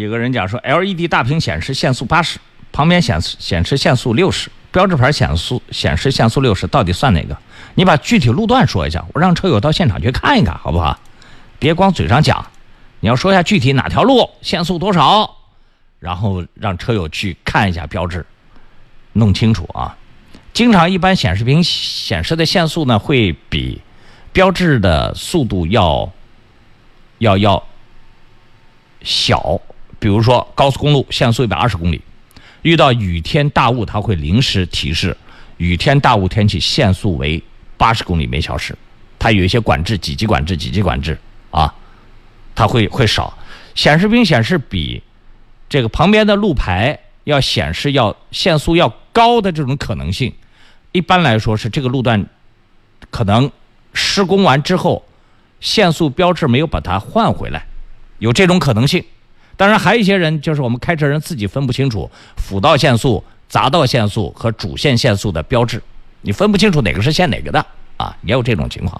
有个人讲说，LED 大屏显示限速八十，旁边显示显示限速六十，标志牌显速显示限速六十，到底算哪个？你把具体路段说一下，我让车友到现场去看一看，好不好？别光嘴上讲，你要说一下具体哪条路限速多少，然后让车友去看一下标志，弄清楚啊。经常一般显示屏显示的限速呢，会比标志的速度要要要小。比如说高速公路限速一百二十公里，遇到雨天大雾，它会临时提示雨天大雾天气限速为八十公里每小时。它有一些管制，几级管制，几级管制啊，它会会少。显示屏显示比这个旁边的路牌要显示要限速要高的这种可能性，一般来说是这个路段可能施工完之后限速标志没有把它换回来，有这种可能性。当然，还有一些人就是我们开车人自己分不清楚辅道限速、匝道限速和主线限速的标志，你分不清楚哪个是限哪个的啊，也有这种情况。